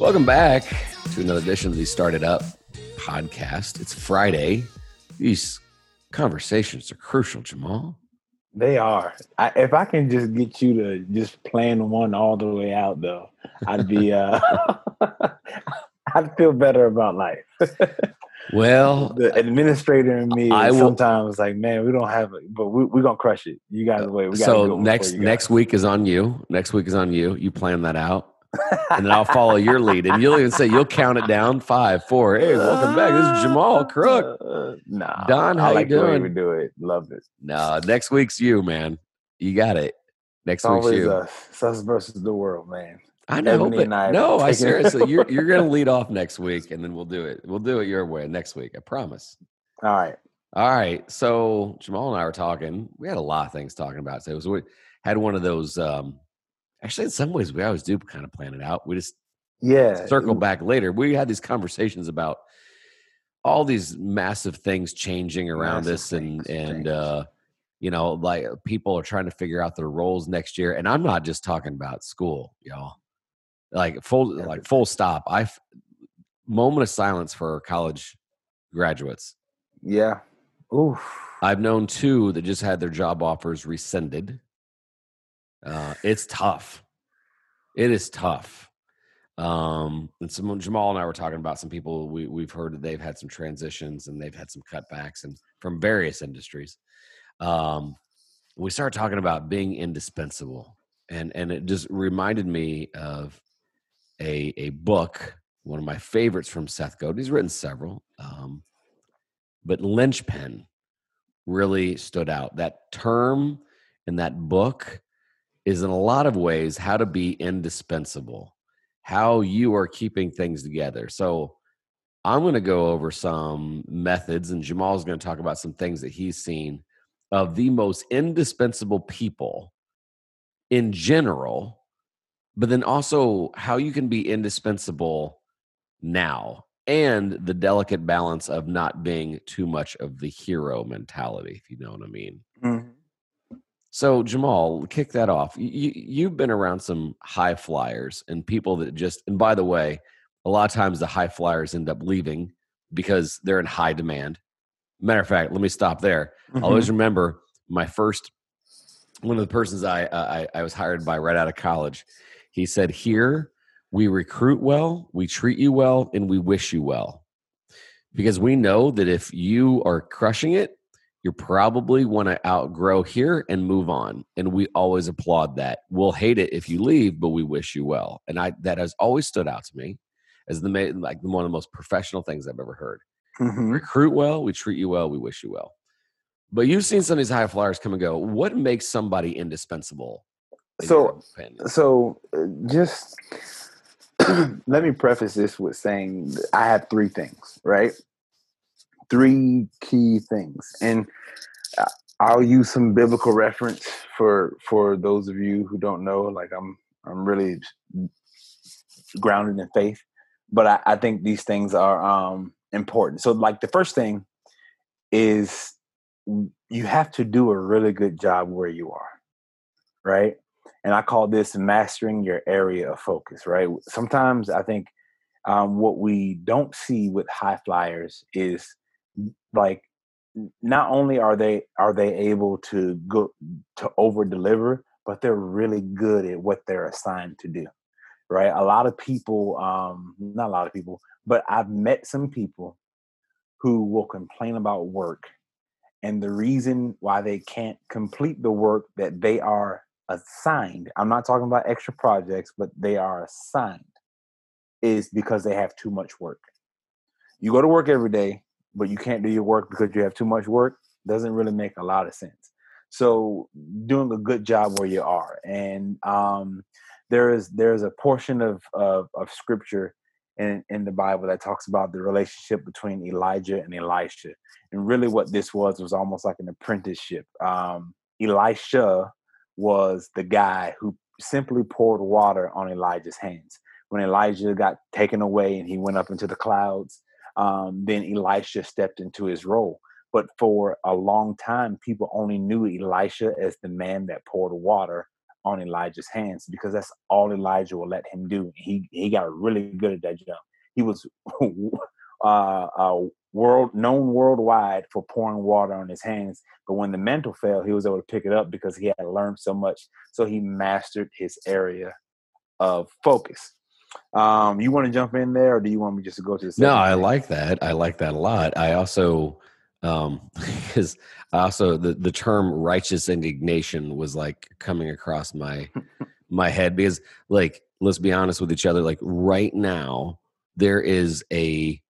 Welcome back to another edition of the Started Up podcast. It's Friday. These conversations are crucial, Jamal. They are. I, if I can just get you to just plan one all the way out, though, I'd be. uh I'd feel better about life. Well, the administrator and me I will- sometimes like, man, we don't have it, but we, we're gonna crush it. You guys wait. We gotta so next next week is on you. Next week is on you. You plan that out, and then I'll follow your lead. And you'll even say you'll count it down five, four. Hey, welcome back. This is Jamal Crook. Uh, nah, Don, how you like way doing? we do it. Love it. No, next week's you, man. You got it. Next It's week's you. us, us versus the world, man. I know, Ebony but and I no, I seriously, you're you're gonna lead off next week, and then we'll do it. We'll do it your way next week. I promise. All right. All right. So Jamal and I were talking. We had a lot of things talking about. So it was we had one of those. um Actually, in some ways, we always do kind of plan it out. We just Yeah. circle back later. We had these conversations about all these massive things changing around Massive us, and and change. uh, you know, like people are trying to figure out their roles next year. And I'm not just talking about school, y'all. Like full, like full stop. i moment of silence for college graduates. Yeah. Oof. I've known two that just had their job offers rescinded. Uh, it's tough. It is tough. Um, and some Jamal and I were talking about some people we we've heard that they've had some transitions and they've had some cutbacks and from various industries. Um, we started talking about being indispensable, and and it just reminded me of a a book, one of my favorites from Seth Godin. He's written several, um, but linchpin really stood out. That term in that book is in a lot of ways how to be indispensable, how you are keeping things together. So I'm going to go over some methods, and Jamal's going to talk about some things that he's seen of the most indispensable people in general, but then also how you can be indispensable now and the delicate balance of not being too much of the hero mentality, if you know what I mean. Mhm. So Jamal, kick that off. You, you've been around some high flyers and people that just. And by the way, a lot of times the high flyers end up leaving because they're in high demand. Matter of fact, let me stop there. I always mm-hmm. remember my first one of the persons I, I I was hired by right out of college. He said, "Here we recruit well, we treat you well, and we wish you well, because we know that if you are crushing it, you probably want to outgrow here and move on. And we always applaud that. We'll hate it if you leave, but we wish you well. And I that has always stood out to me as the like one of the most professional things I've ever heard Mhm. recruit well, we treat you well, we wish you well. But you've seen some of these high flyers come and go. What makes somebody indispensable? in So- So, uh, just let me preface this with saying I have three things, right? Three key things, and uh, I'll use some biblical reference for for those of you who don't know. Like I'm, I'm really grounded in faith, but I, I think these things are um, important. So, like the first thing is you have to do a really good job where you are, right? and I call this mastering your area of focus. Right. Sometimes I think um, what we don't see with high flyers is like not only are they are they able to go to over deliver, but they're really good at what they're assigned to do. Right. A lot of people, um, not a lot of people, but I've met some people who will complain about work. And the reason why they can't complete the work that they are assigned, I'm not talking about extra projects, but they are assigned, is because they have too much work. You go to work every day, but you can't do your work because you have too much work, doesn't really make a lot of sense. So doing a good job where you are. And um, there is there's a portion of, of, of scripture in, in the Bible that talks about the relationship between Elijah and Elisha. And really what this was was almost like an apprenticeship. Um, Elisha was the guy who simply poured water on Elijah's hands. When Elijah got taken away and he went up into the clouds, um, then Elisha stepped into his role. But for a long time, people only knew Elisha as the man that poured water on Elijah's hands because that's all Elijah will let him do. He he got really good at that job. He was uh, uh, world known worldwide for pouring water on his hands. But when the mantle fell, he was able to pick it up because he had learned so much. So he mastered his area of focus. Um, you want to jump in there, or do you want me just to go to the? No, I like that. I like that a lot. I also, um, because I also the the term righteous indignation was like coming across my my head because, like, let's be honest with each other. Like right now, there is a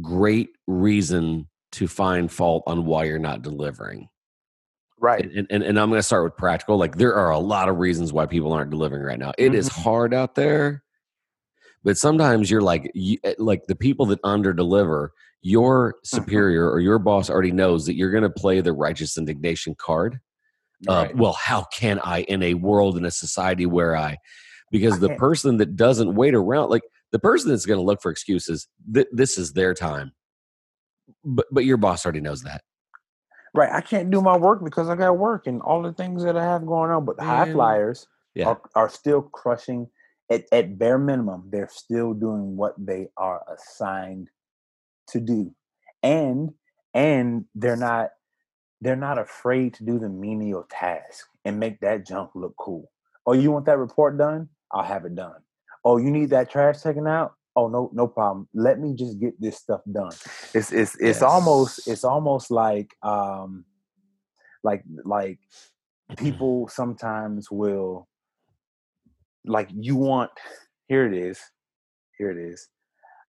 great reason to find fault on why you're not delivering. Right. And, and, and I'm going to start with practical. Like, there are a lot of reasons why people aren't delivering right now. It mm-hmm. is hard out there, but sometimes you're like, you, eh, like the people that under deliver, your mm-hmm. superior or your boss already knows that you're going to play the righteous indignation card. Right. Uh, well, how can I in a world in a society where I, because the person that doesn't wait around, like the person that's going to look for excuses, th- this is their time. But but your boss already knows that. Right. I can't do my work because I got work and all the things that I have going on. But the high flyers yeah. are, are still crushing at, at bare minimum, they're still doing what they are assigned to do. And and they're not they're not afraid to do the menial task and make that junk look cool. Oh, you want that report done? I'll have it done. Oh, you need that trash taken out? Oh, no, no problem. Let me just get this stuff done. It's it's it's yes. almost it's almost like um like like people sometimes will like you want here it is here it is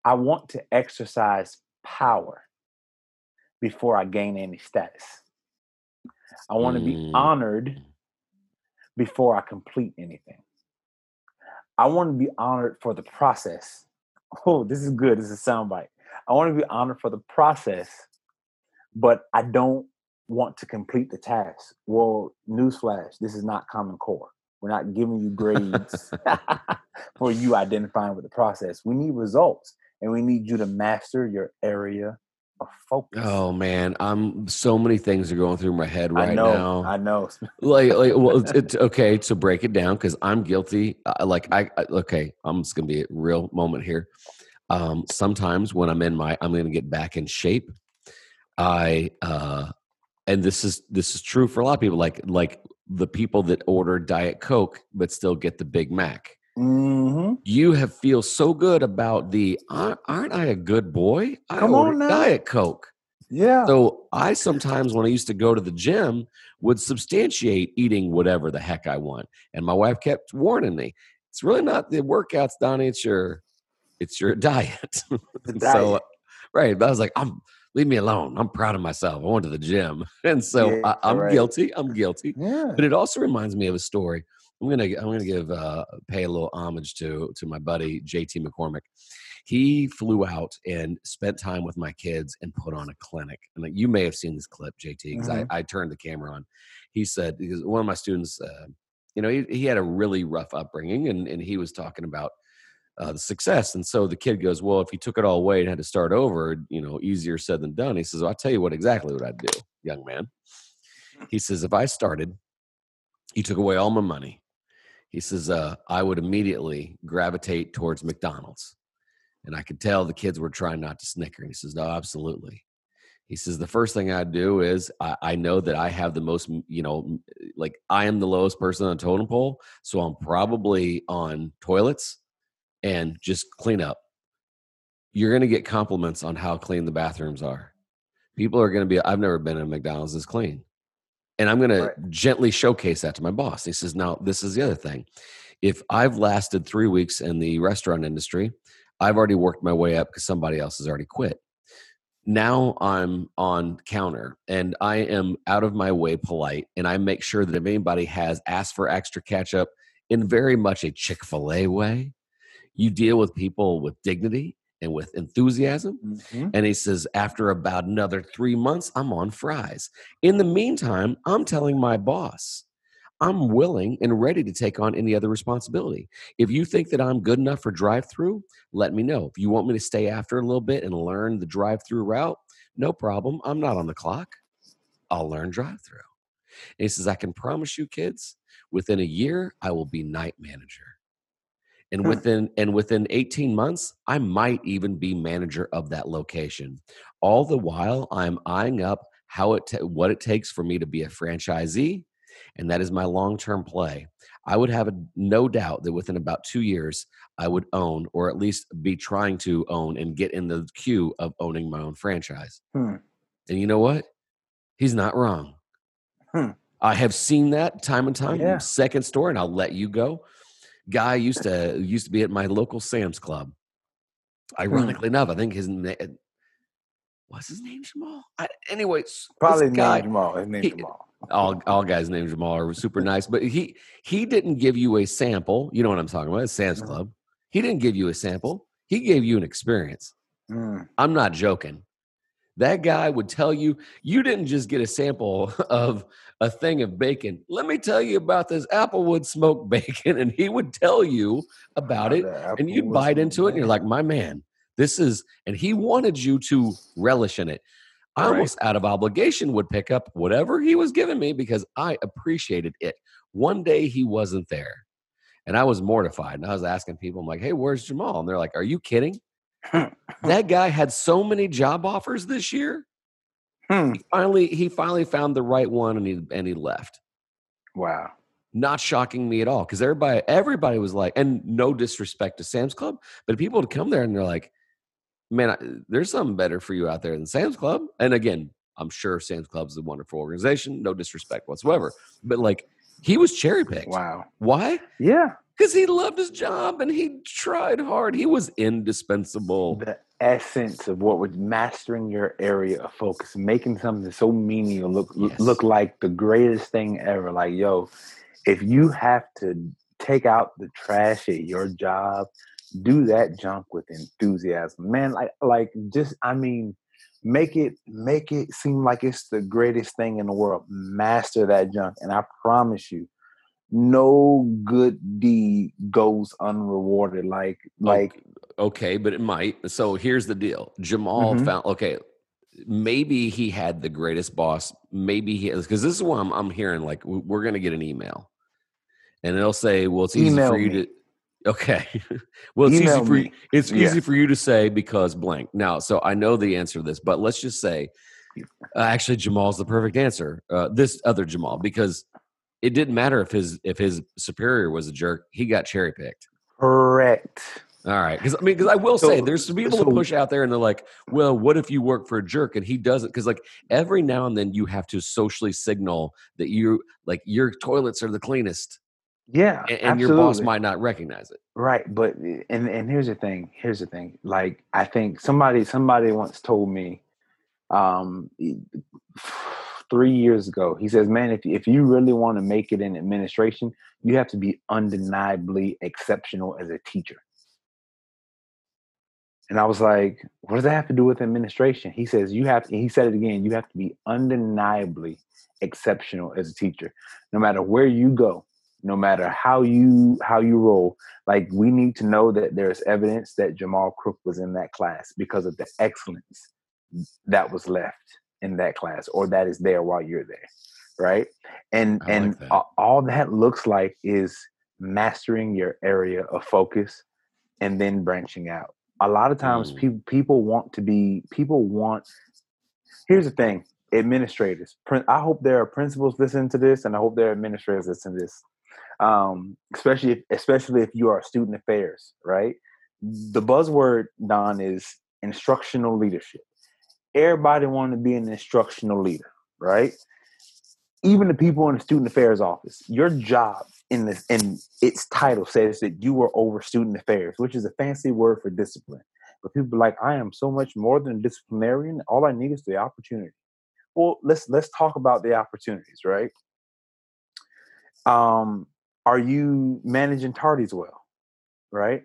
i want to exercise power before i gain any status i want to be mm. honored before i complete anything I want to be honored for the process. Oh, this is good. This is a soundbite. I want to be honored for the process, but I don't want to complete the task. Well, newsflash, this is not Common Core. We're not giving you grades for you identifying with the process. We need results and we need you to master your area of focus. Oh man, I'm so many things are going through my head right I know, now. I know. like, like, well, it's, it's okay to break it down because I'm guilty. Uh, like, I, I okay, I'm just gonna be a real moment here. Um, sometimes when I'm in my, I'm gonna get back in shape. I, uh, and this is this is true for a lot of people. Like, like the people that order Diet Coke but still get the Big Mac. Mm-hmm. You have feel so good about the aren't I a good boy? I Come on now. Diet Coke. Yeah. So I sometimes when I used to go to the gym would substantiate eating whatever the heck I want. And my wife kept warning me, it's really not the workouts, Donnie, it's your it's your diet. diet. so right. But I was like, I'm leave me alone. I'm proud of myself. I went to the gym. And so yeah, I, am right. guilty. I'm guilty. Yeah. But it also reminds me of a story I'm gonna I'm gonna give uh, pay a little homage to to my buddy JT McCormick. He flew out and spent time with my kids and put on a clinic. And like, you may have seen this clip, JT, because mm-hmm. I, I turned the camera on. He said because one of my students, uh, you know, he, he had a really rough upbringing, and and he was talking about uh, the success. And so the kid goes, Well, if he took it all away and had to start over, you know, easier said than done. He says, well, I'll tell you what exactly what I'd do, young man. He says, If I started, he took away all my money, he says, uh, I would immediately gravitate towards McDonald's. And I could tell the kids were trying not to snicker. And he says, No, absolutely. He says, The first thing I'd do is I, I know that I have the most, you know, like I am the lowest person on totem pole. So I'm probably on toilets and just clean up. You're going to get compliments on how clean the bathrooms are. People are going to be, I've never been in a McDonald's as clean. And I'm going right. to gently showcase that to my boss. He says, now, this is the other thing. If I've lasted three weeks in the restaurant industry, I've already worked my way up because somebody else has already quit. Now I'm on counter and I am out of my way polite. And I make sure that if anybody has asked for extra ketchup in very much a Chick fil A way, you deal with people with dignity and with enthusiasm. Mm-hmm. And he says, after about another three months, I'm on fries. In the meantime, I'm telling my boss, I'm willing and ready to take on any other responsibility. If you think that I'm good enough for drive through, let me know. If you want me to stay after a little bit and learn the drive through route, no problem. I'm not on the clock. I'll learn drive through. And he says, I can promise you, kids, within a year, I will be night manager. And within and within 18 months, I might even be manager of that location. All the while, I'm eyeing up how it ta- what it takes for me to be a franchisee, and that is my long-term play. I would have a, no doubt that within about two years, I would own, or at least be trying to own, and get in the queue of owning my own franchise. Hmm. And you know what? He's not wrong. Hmm. I have seen that time and time. Yeah. Second store, and I'll let you go. Guy used to used to be at my local Sam's Club. Hmm. Ironically enough, I think his name what's his name Jamal. I, anyways, Probably his guy, Jamal. His name Jamal. all all guys named Jamal are super nice, but he he didn't give you a sample. You know what I'm talking about? It's Sam's Mhm. Club. He didn't give you a sample. He gave you an experience. Mm. I'm not joking. That guy would tell you, you didn't just get a sample of a thing of bacon. Let me tell you about this Applewood smoked bacon. And he would tell you about it. And you'd bite into it and you're like, my man, this is, and he wanted you to relish in it. I Right. almost out of obligation would pick up whatever he was giving me because I appreciated it. One day he wasn't there and I was mortified. And I was asking people, I'm like, hey, where's Jamal? And they're like, are you kidding? That guy had so many job offers this year. Hmm. He finally, he finally found the right one and he and he left. Wow. Not shocking me at all because everybody everybody was like, and no disrespect to Sam's Club, but people would come there and they're like, man, I, there's something better for you out there than Sam's Club. And again, I'm sure Sam's Club is a wonderful organization, no disrespect whatsoever. But like, he was cherry picked. Wow. Why? Yeah. Because he loved his job and he tried hard. He was indispensable. The essence of what was mastering your area of focus, making something so meaningful look Yes. look like the greatest thing ever. Like, yo, if you have to take out the trash at your job, do that junk with enthusiasm. Man, like like just I mean, make it make it seem like it's the greatest thing in the world. Master that junk. And I promise you, no good deed goes unrewarded. Like like okay, but it might. So here's the deal: Jamal Mhm. found okay. Maybe he had the greatest boss. Maybe he because this is what I'm, I'm hearing. Like we're gonna get an email, and it'll say, "Well, it's easy Email for you me. to." Okay, well, it's Email easy for you. me. It's Yeah. easy for you to say because blank. Now, so I know the answer to this, but let's just say, uh, actually, Jamal's the perfect answer. Uh, this other Jamal, because it didn't matter if his if his superior was a jerk. He got cherry picked. correct. All right, because I mean, because I will say, So- there's some people so- that push out there and they're like, "Well, what if you work for a jerk and he doesn't?" Because like every now and then you have to socially signal that you like your toilets are the cleanest, Yeah, and, and your boss might not recognize it. Right, but and and here's the thing. Here's the thing. Like I think somebody somebody once told me, um, three years ago. He says, "Man, if if you really want to make it in administration, you have to be undeniably exceptional as a teacher." And I was like, "What does that have to do with administration?" He says, "You have." To, he said it again. You have to be undeniably exceptional as a teacher, no matter where you go, no matter how you how you roll like we need to know that there's evidence that Jamal Crook was in that class because of the excellence that was left in that class or that is there while you're there right? And I like and that. all that looks like is mastering your area of focus and then branching out. A lot of times people people want to be people want here's the thing administrators. I hope there are principals listening to this and i hope there are administrators listening to this um, especially if, especially if you are student affairs, right? The buzzword Don is instructional leadership. Everybody want to be an instructional leader, right? Even the people in the student affairs office, your job in this in its title says that you are over student affairs, which is a fancy word for discipline. But people like, I am so much more than a disciplinarian. All I need is the opportunity. Well, let's let's talk about the opportunities, right? Um, are you managing tardies well right?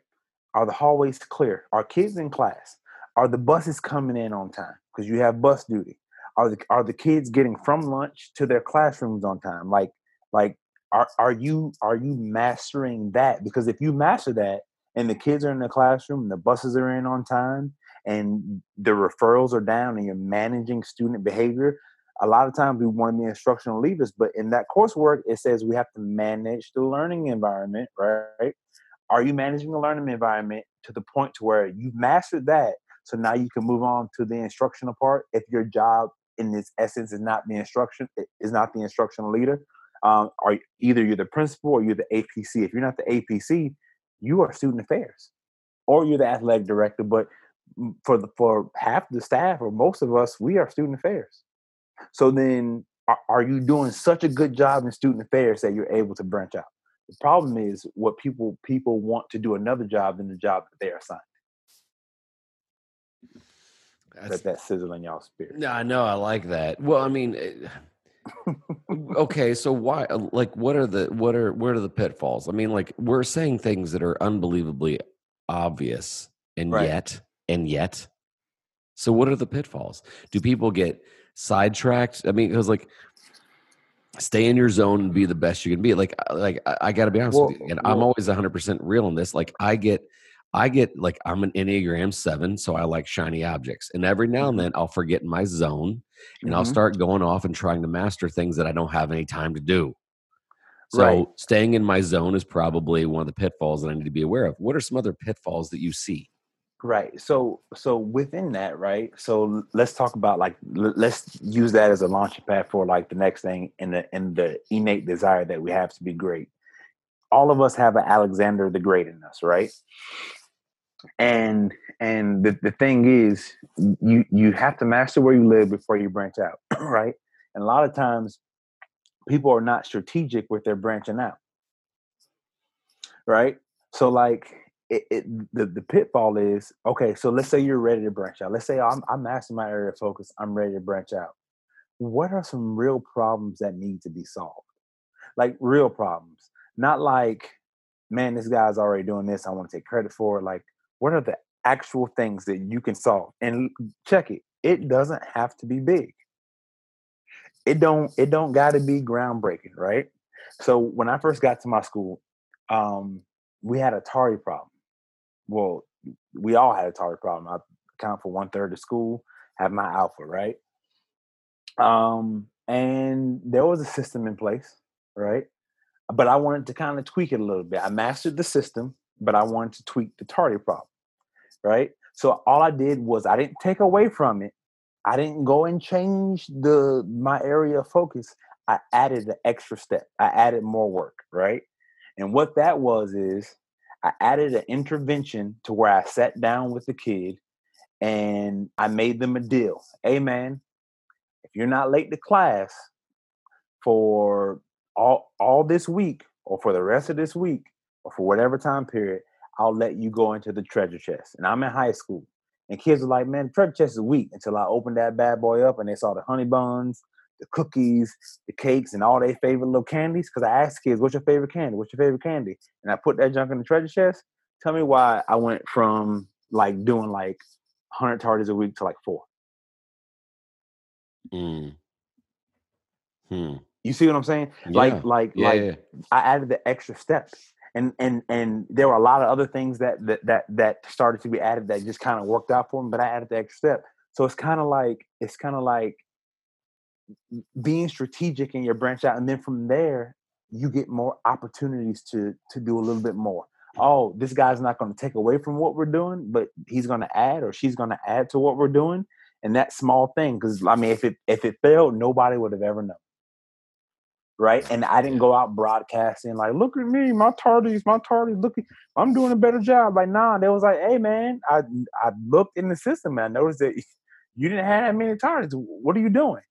Are the hallways clear? Are kids in class? Are the buses coming in on time? Because you have bus duty. Are the are the kids getting from lunch to their classrooms on time? Like like are, are you are you mastering that? Because if you master that and the kids are in the classroom and the buses are in on time and the referrals are down and you're managing student behavior a lot of times we want to be instructional leaders, but in that coursework, it says we have to manage the learning environment, right? Are you managing the learning environment to the point to where you've mastered that? So now you can move on to the instructional part. If your job in its essence is not the instruction, is not the instructional leader, um, are either you're the principal or you're the APC. If you're not the APC, you are student affairs, or you're the athletic director. But for the for half the staff or most of us, we are student affairs. So then, are, are you doing such a good job in student affairs that you're able to branch out? The problem is what people people want to do another job than the job that they are assigned. That's, that sizzle in y'all spirit. Yeah, I know. I like that. Well, I mean, eh, okay. So why? Uh, like, what are the what are what are the pitfalls? I mean, like, we're saying things that are unbelievably obvious, and right. yet, and yet. So, what are the pitfalls? Do people get sidetracked? I mean, because like stay in your zone and be the best you can be. Like, like I, I got to be honest well, with you, and well, I'm always 100 percent real in this. Like, I get, I get like I'm an Enneagram seven, so I like shiny objects, and every now and mm-hmm. then I'll forget my zone, and mm-hmm. I'll start going off and trying to master things that I don't have any time to do. So, right. staying in my zone is probably one of the pitfalls that I need to be aware of. What are some other pitfalls that you see? Right. So so within that, right? So let's talk about like let's use that as a launching pad for like the next thing in the in the innate desire that we have to be great. All of us have an Alexander the Great in us, right? And and the, the thing is you you have to master where you live before you branch out, right? And a lot of times people are not strategic with their branching out. Right? So like it, it, the, the pitfall is okay so let's say you're ready to branch out. Let's say I'm, I'm mastering my area of focus i'm ready to branch out. What are some real problems that need to be solved? Like real problems. Not like man this guy's already doing this i want to take credit for it. Like what are the actual things that you can solve? And check it it doesn't have to be big. It don't it don't got to be groundbreaking right? So when i first got to my school um, we had a Atari problem well, we all had a target problem. I account for one third of school, have my alpha, right? Um, and there was a system in place, right? But I wanted to kind of tweak it a little bit. I mastered the system, but I wanted to tweak the target problem, right? So all I did was I didn't take away from it. I didn't go and change the my area of focus. I added an extra step. I added more work, right? And what that was is I added an intervention to where I sat down with the kid and I made them a deal. Hey man, if you're not late to class for all all this week or for the rest of this week or for whatever time period, I'll let you go into the treasure chest. And I'm in high school. And kids are like, man, treasure chest is weak until I opened that bad boy up and they saw the honey buns, the cookies, the cakes, and all their favorite little candies. Because I asked kids, "What's your favorite candy? What's your favorite candy?" And I put that junk in the treasure chest. Tell me why I went from like doing like 100 tardies a week to like four. Mm. Hmm. You see what I'm saying? Yeah. Like, like, yeah, like, yeah. I added the extra step, and and and there were a lot of other things that that that that started to be added that just kind of worked out for me. But I added the extra step, so it's kind of like it's kind of like being strategic in your branch out and then from there you get more opportunities to to do a little bit more. Oh this guy's not going to take away from what we're doing but he's going to add or she's going to add to what we're doing and that small thing because i mean if it if it failed nobody would have ever known. Right? And i didn't go out broadcasting like look at me my tardies my tardies look i'm doing a better job. Like nah they was like hey man i i looked in the system and i noticed that you didn't have that many tardies. What are you doing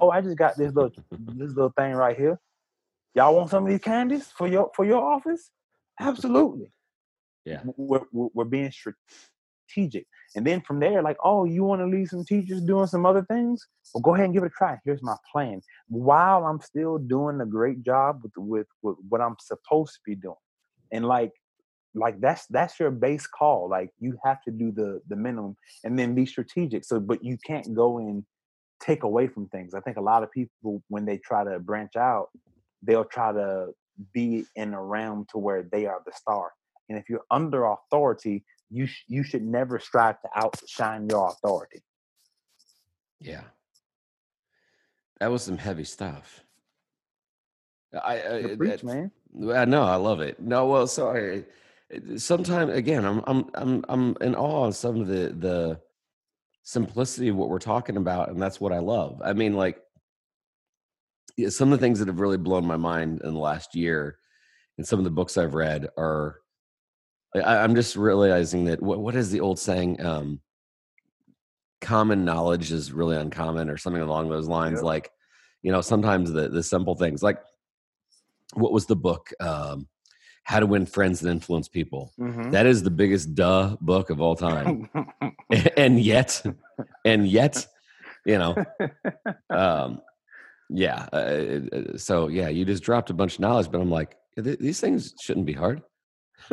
oh, I just got this little this little thing right here. Y'all want some of these candies for your for your office? Absolutely. Yeah. We're, we're, we're being strategic. And then from there, like, oh, you want to leave some teachers doing some other things? Well, go ahead and give it a try. Here's my plan. While I'm still doing a great job with with, with what I'm supposed to be doing. And like like that's that's your base call. Like you have to do the the minimum and then be strategic. So but you can't go in take away from things. I think a lot of people, when they try to branch out, they'll try to be in a realm to where they are the star. And if you're under authority, you sh- you should never strive to outshine your authority. Yeah. That was some heavy stuff. I, I The eh, preach, man. I know, I love it. No, well, sorry. Sometimes again, I'm I'm I'm I'm in awe of some of the the simplicity of what we're talking about, and that's what I love. I mean, like yeah, some of the things that have really blown my mind in the last year, and some of the books I've read are. I, I'm just realizing that what what is the old saying? Um, common knowledge is really uncommon, or something along those lines. Yep. Like, you know, sometimes the the simple things, like what was the book? Um, How to Win Friends and Influence People. Mhm. That is the biggest duh book of all time, and yet, and yet, you know, um, yeah. Uh, uh, so yeah, you just dropped a bunch of knowledge, but I'm like, these things shouldn't be hard.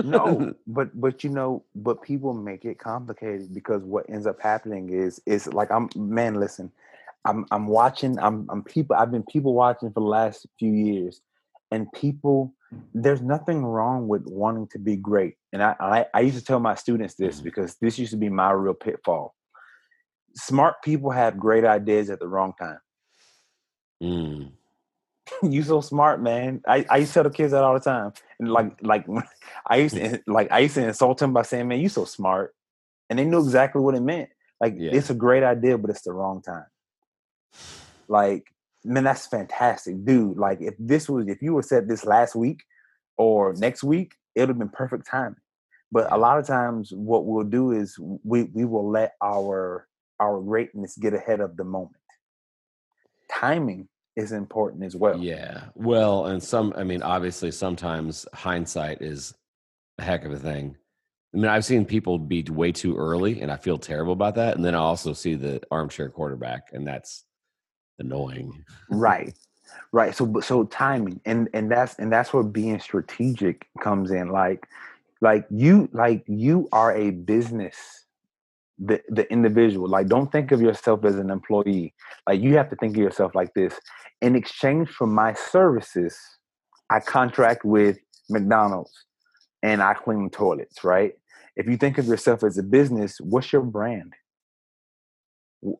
no, but but you know, but people make it complicated because what ends up happening is is like I'm man, listen, I'm I'm watching, I'm I'm people I've been people watching for the last few years, and people there's nothing wrong with wanting to be great. And I I, I used to tell my students this Mhm. because this used to be my real pitfall. Smart people have great ideas at the wrong time. Mm, you so smart, man. I, I used to tell the kids that all the time. And like like I used to like I used to insult them by saying, Man, you so smart. And they knew exactly what it meant. Like Yeah. it's a great idea, but it's the wrong time. Like, man, that's fantastic. Dude, like if this was if you were said this last week or next week, it would have been perfect timing. But a lot of times what we'll do is we we will let our our greatness get ahead of the moment. Timing is important as well. yeah. Well, and some, I mean, obviously, sometimes hindsight is a heck of a thing. I mean, I've seen people be way too early, and I feel terrible about that. And then I also see the armchair quarterback, and that's annoying. right right so so timing and and that's and that's where being strategic comes in like like you like you are a business the the individual like don't think of yourself as an employee like you have to think of yourself like this in exchange for my services i contract with mcdonald's and i clean toilets right if you think of yourself as a business what's your brand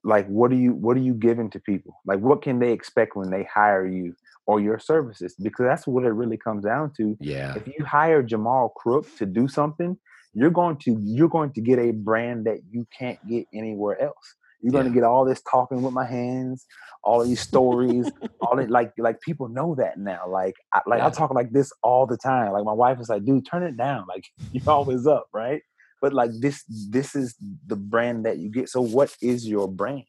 like what are you what are you giving to people? Like what can they expect when they hire you or your services? Because that's what it really comes down to. Yeah. if you hire jamal crook to do something you're going to you're going to get a brand that you can't get anywhere else. You're going to get all this talking with my hands all these stories all it like like people know that now. Like I, like Yeah. i talk like this all the time. Like my wife is like dude turn it down. Like you're always up right but like this this is the brand that you get. So what is your brand?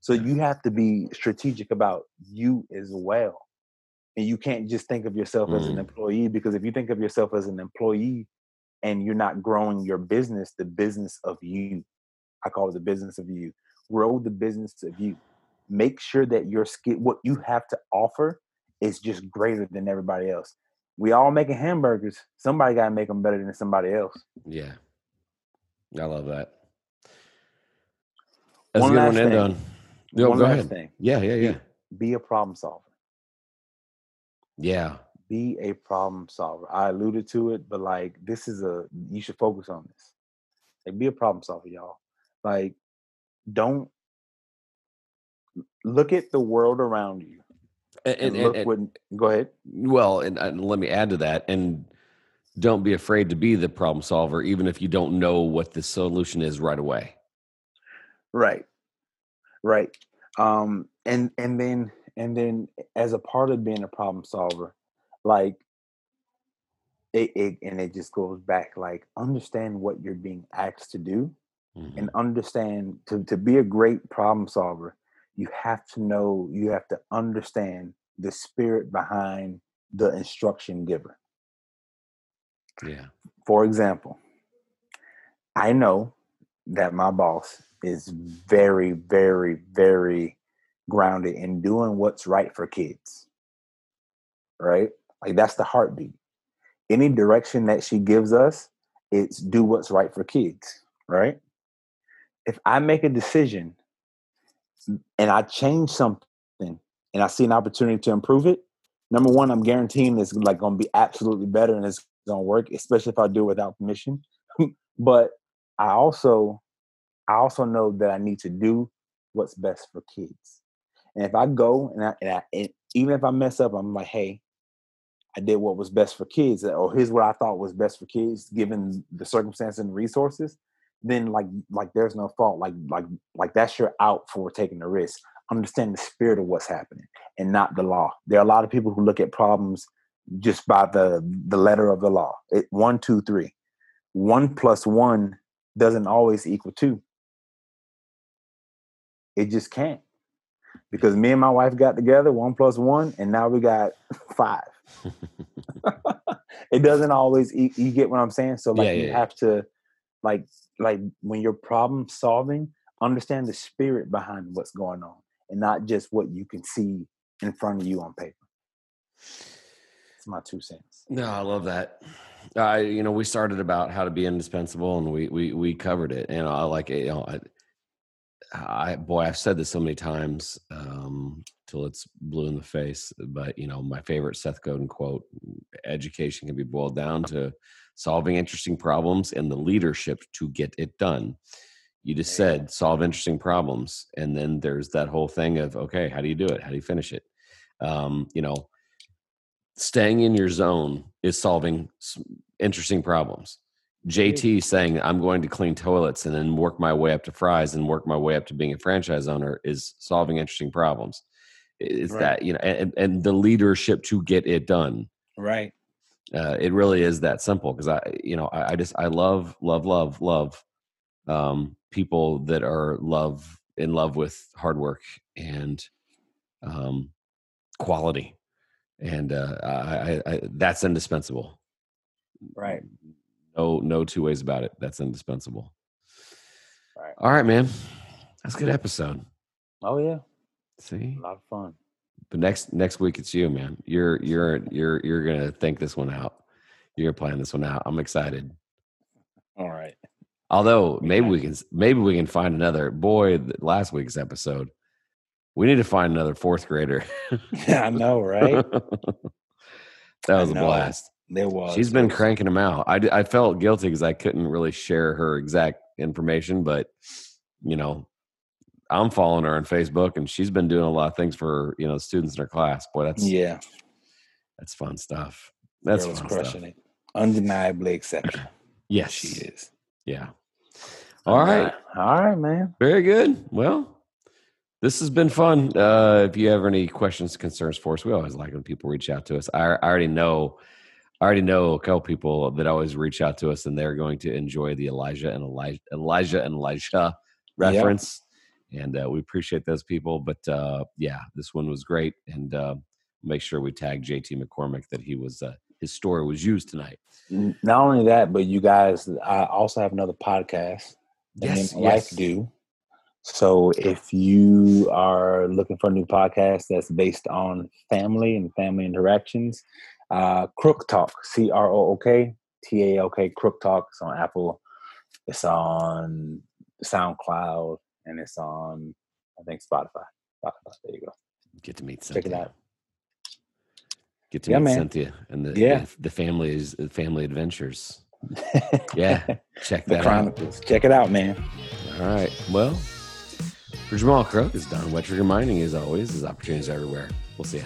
So you have to be strategic about you as well. And you can't just think of yourself as an Mm. employee because if you think of yourself as an employee and you're not growing your business the business of you i call it the business of you grow the business of you. Make sure that your skill what you have to offer is just greater than everybody else. We all making hamburgers. Somebody got to make them better than somebody else. Yeah. I love that. That's One a good last one to end on. One go last ahead. thing Yeah, yeah, yeah. be a problem solver Yeah. be a problem solver. I alluded to it, but like this is a you should focus on this. Like be a problem solver, y'all. Like don't look at the world around you And, and, and, look and- what go ahead. well, and, and let me add to that. And don't be afraid to be the problem solver, even if you don't know what the solution is right away. Right. Right. Um and and then and then as a part of being a problem solver, like it, it and it just goes back like understand what you're being asked to do Mhm. and understand to, to be a great problem solver you have to know you have to understand the spirit behind the instruction giver Yeah. for example i know that my boss is very very very grounded in doing what's right for kids right? Like that's the heartbeat. Any direction that she gives us it's do what's right for kids right? If i make a decision and i change something and i see an opportunity to improve it number one i'm guaranteeing it's like going to be absolutely better and it's to work especially if i do it without permission but i also i also know that i need to do what's best for kids And if I go and, I, and, I, and even if I mess up, I'm like, hey, I did what was best for kids, or here's what I thought was best for kids, given the circumstances and resources. Then like like there's no fault. Like like like that's your out for taking the risk. Understand the spirit of what's happening and not the law. There are a lot of people who look at problems just by the the letter of the law. It one, two, three. One plus one doesn't always equal two. It just can't. Because me and my wife got together, one plus one, and now we got five. it doesn't always you, you, get what I'm saying? So like yeah, yeah, you have to like like when you're problem solving, understand the spirit behind what's going on and not just what you can see in front of you on paper. My two cents. No, I love that. I, you know, we started about how to be indispensable, and we we we covered it. And I like it. You know, I, I boy, I've said this so many times um, till it's blue in the face. But you know, my favorite Seth Godin quote: "Education can be boiled down to solving interesting problems and the leadership to get it done." You just said solve interesting problems, and then there's that whole thing of okay, how do you do it? How do you finish it? Um, you know, staying in your zone is solving interesting problems. JT saying I'm going to clean toilets and then work my way up to fries and work my way up to being a franchise owner is solving interesting problems. Is right. that you know and, and the leadership to get it done. Right. Uh, it really is that simple because I you know I, I, just I love love love love um, people that are love in love with hard work and um, quality and uh, I, I, that's indispensable. Right. No, no two ways about it. That's indispensable. Right. All right, man. That's a good episode. Oh yeah. See, a lot of fun. But next next week it's you, man. You're you're you're you're gonna think this one out. You're gonna plan this one out. I'm excited. All right. Although maybe we can maybe we can find another boy. Last week's episode we need to find another fourth grader. yeah, I know, right? that was a blast. There was. She's been cranking them out. I, I felt guilty because I couldn't really share her exact information, but you know, I'm following her on Facebook, and she's been doing a lot of things for you know students in her class. Boy, that's yeah, that's fun stuff. That's Girl's crushing stuff. it. Undeniably exceptional. yes, she is. Yeah. All right. All right, man. Very good. Well, this has been fun. Uh, if you have any questions, concerns for us, we always like when people reach out to us. I, I already know, I already know a couple people that always reach out to us, and they're going to enjoy the Elijah and Elijah, Elijah and Elijah reference, yep. and uh, we appreciate those people. But uh, yeah, this one was great, and uh, make sure we tag JT McCormick that he was uh, his story was used tonight. Not only that, but you guys, I also have another podcast. Yes, yes. Life Do so if you are looking for a new podcast that's based on family and family interactions, uh, Crook Talk, C R O O K T A L K, Crook Talk. It's on Apple. It's on SoundCloud, and it's on I think Spotify. Spotify. There you go. Get to meet Cynthia. Check it out. Get to yeah, meet man. Cynthia and the yeah. the, the family's the family adventures. yeah, check that out. Check it out, man. All right. Well. For Jamal Crook, it's Don Wettriger Mining, as always. There's opportunities everywhere. We'll see you.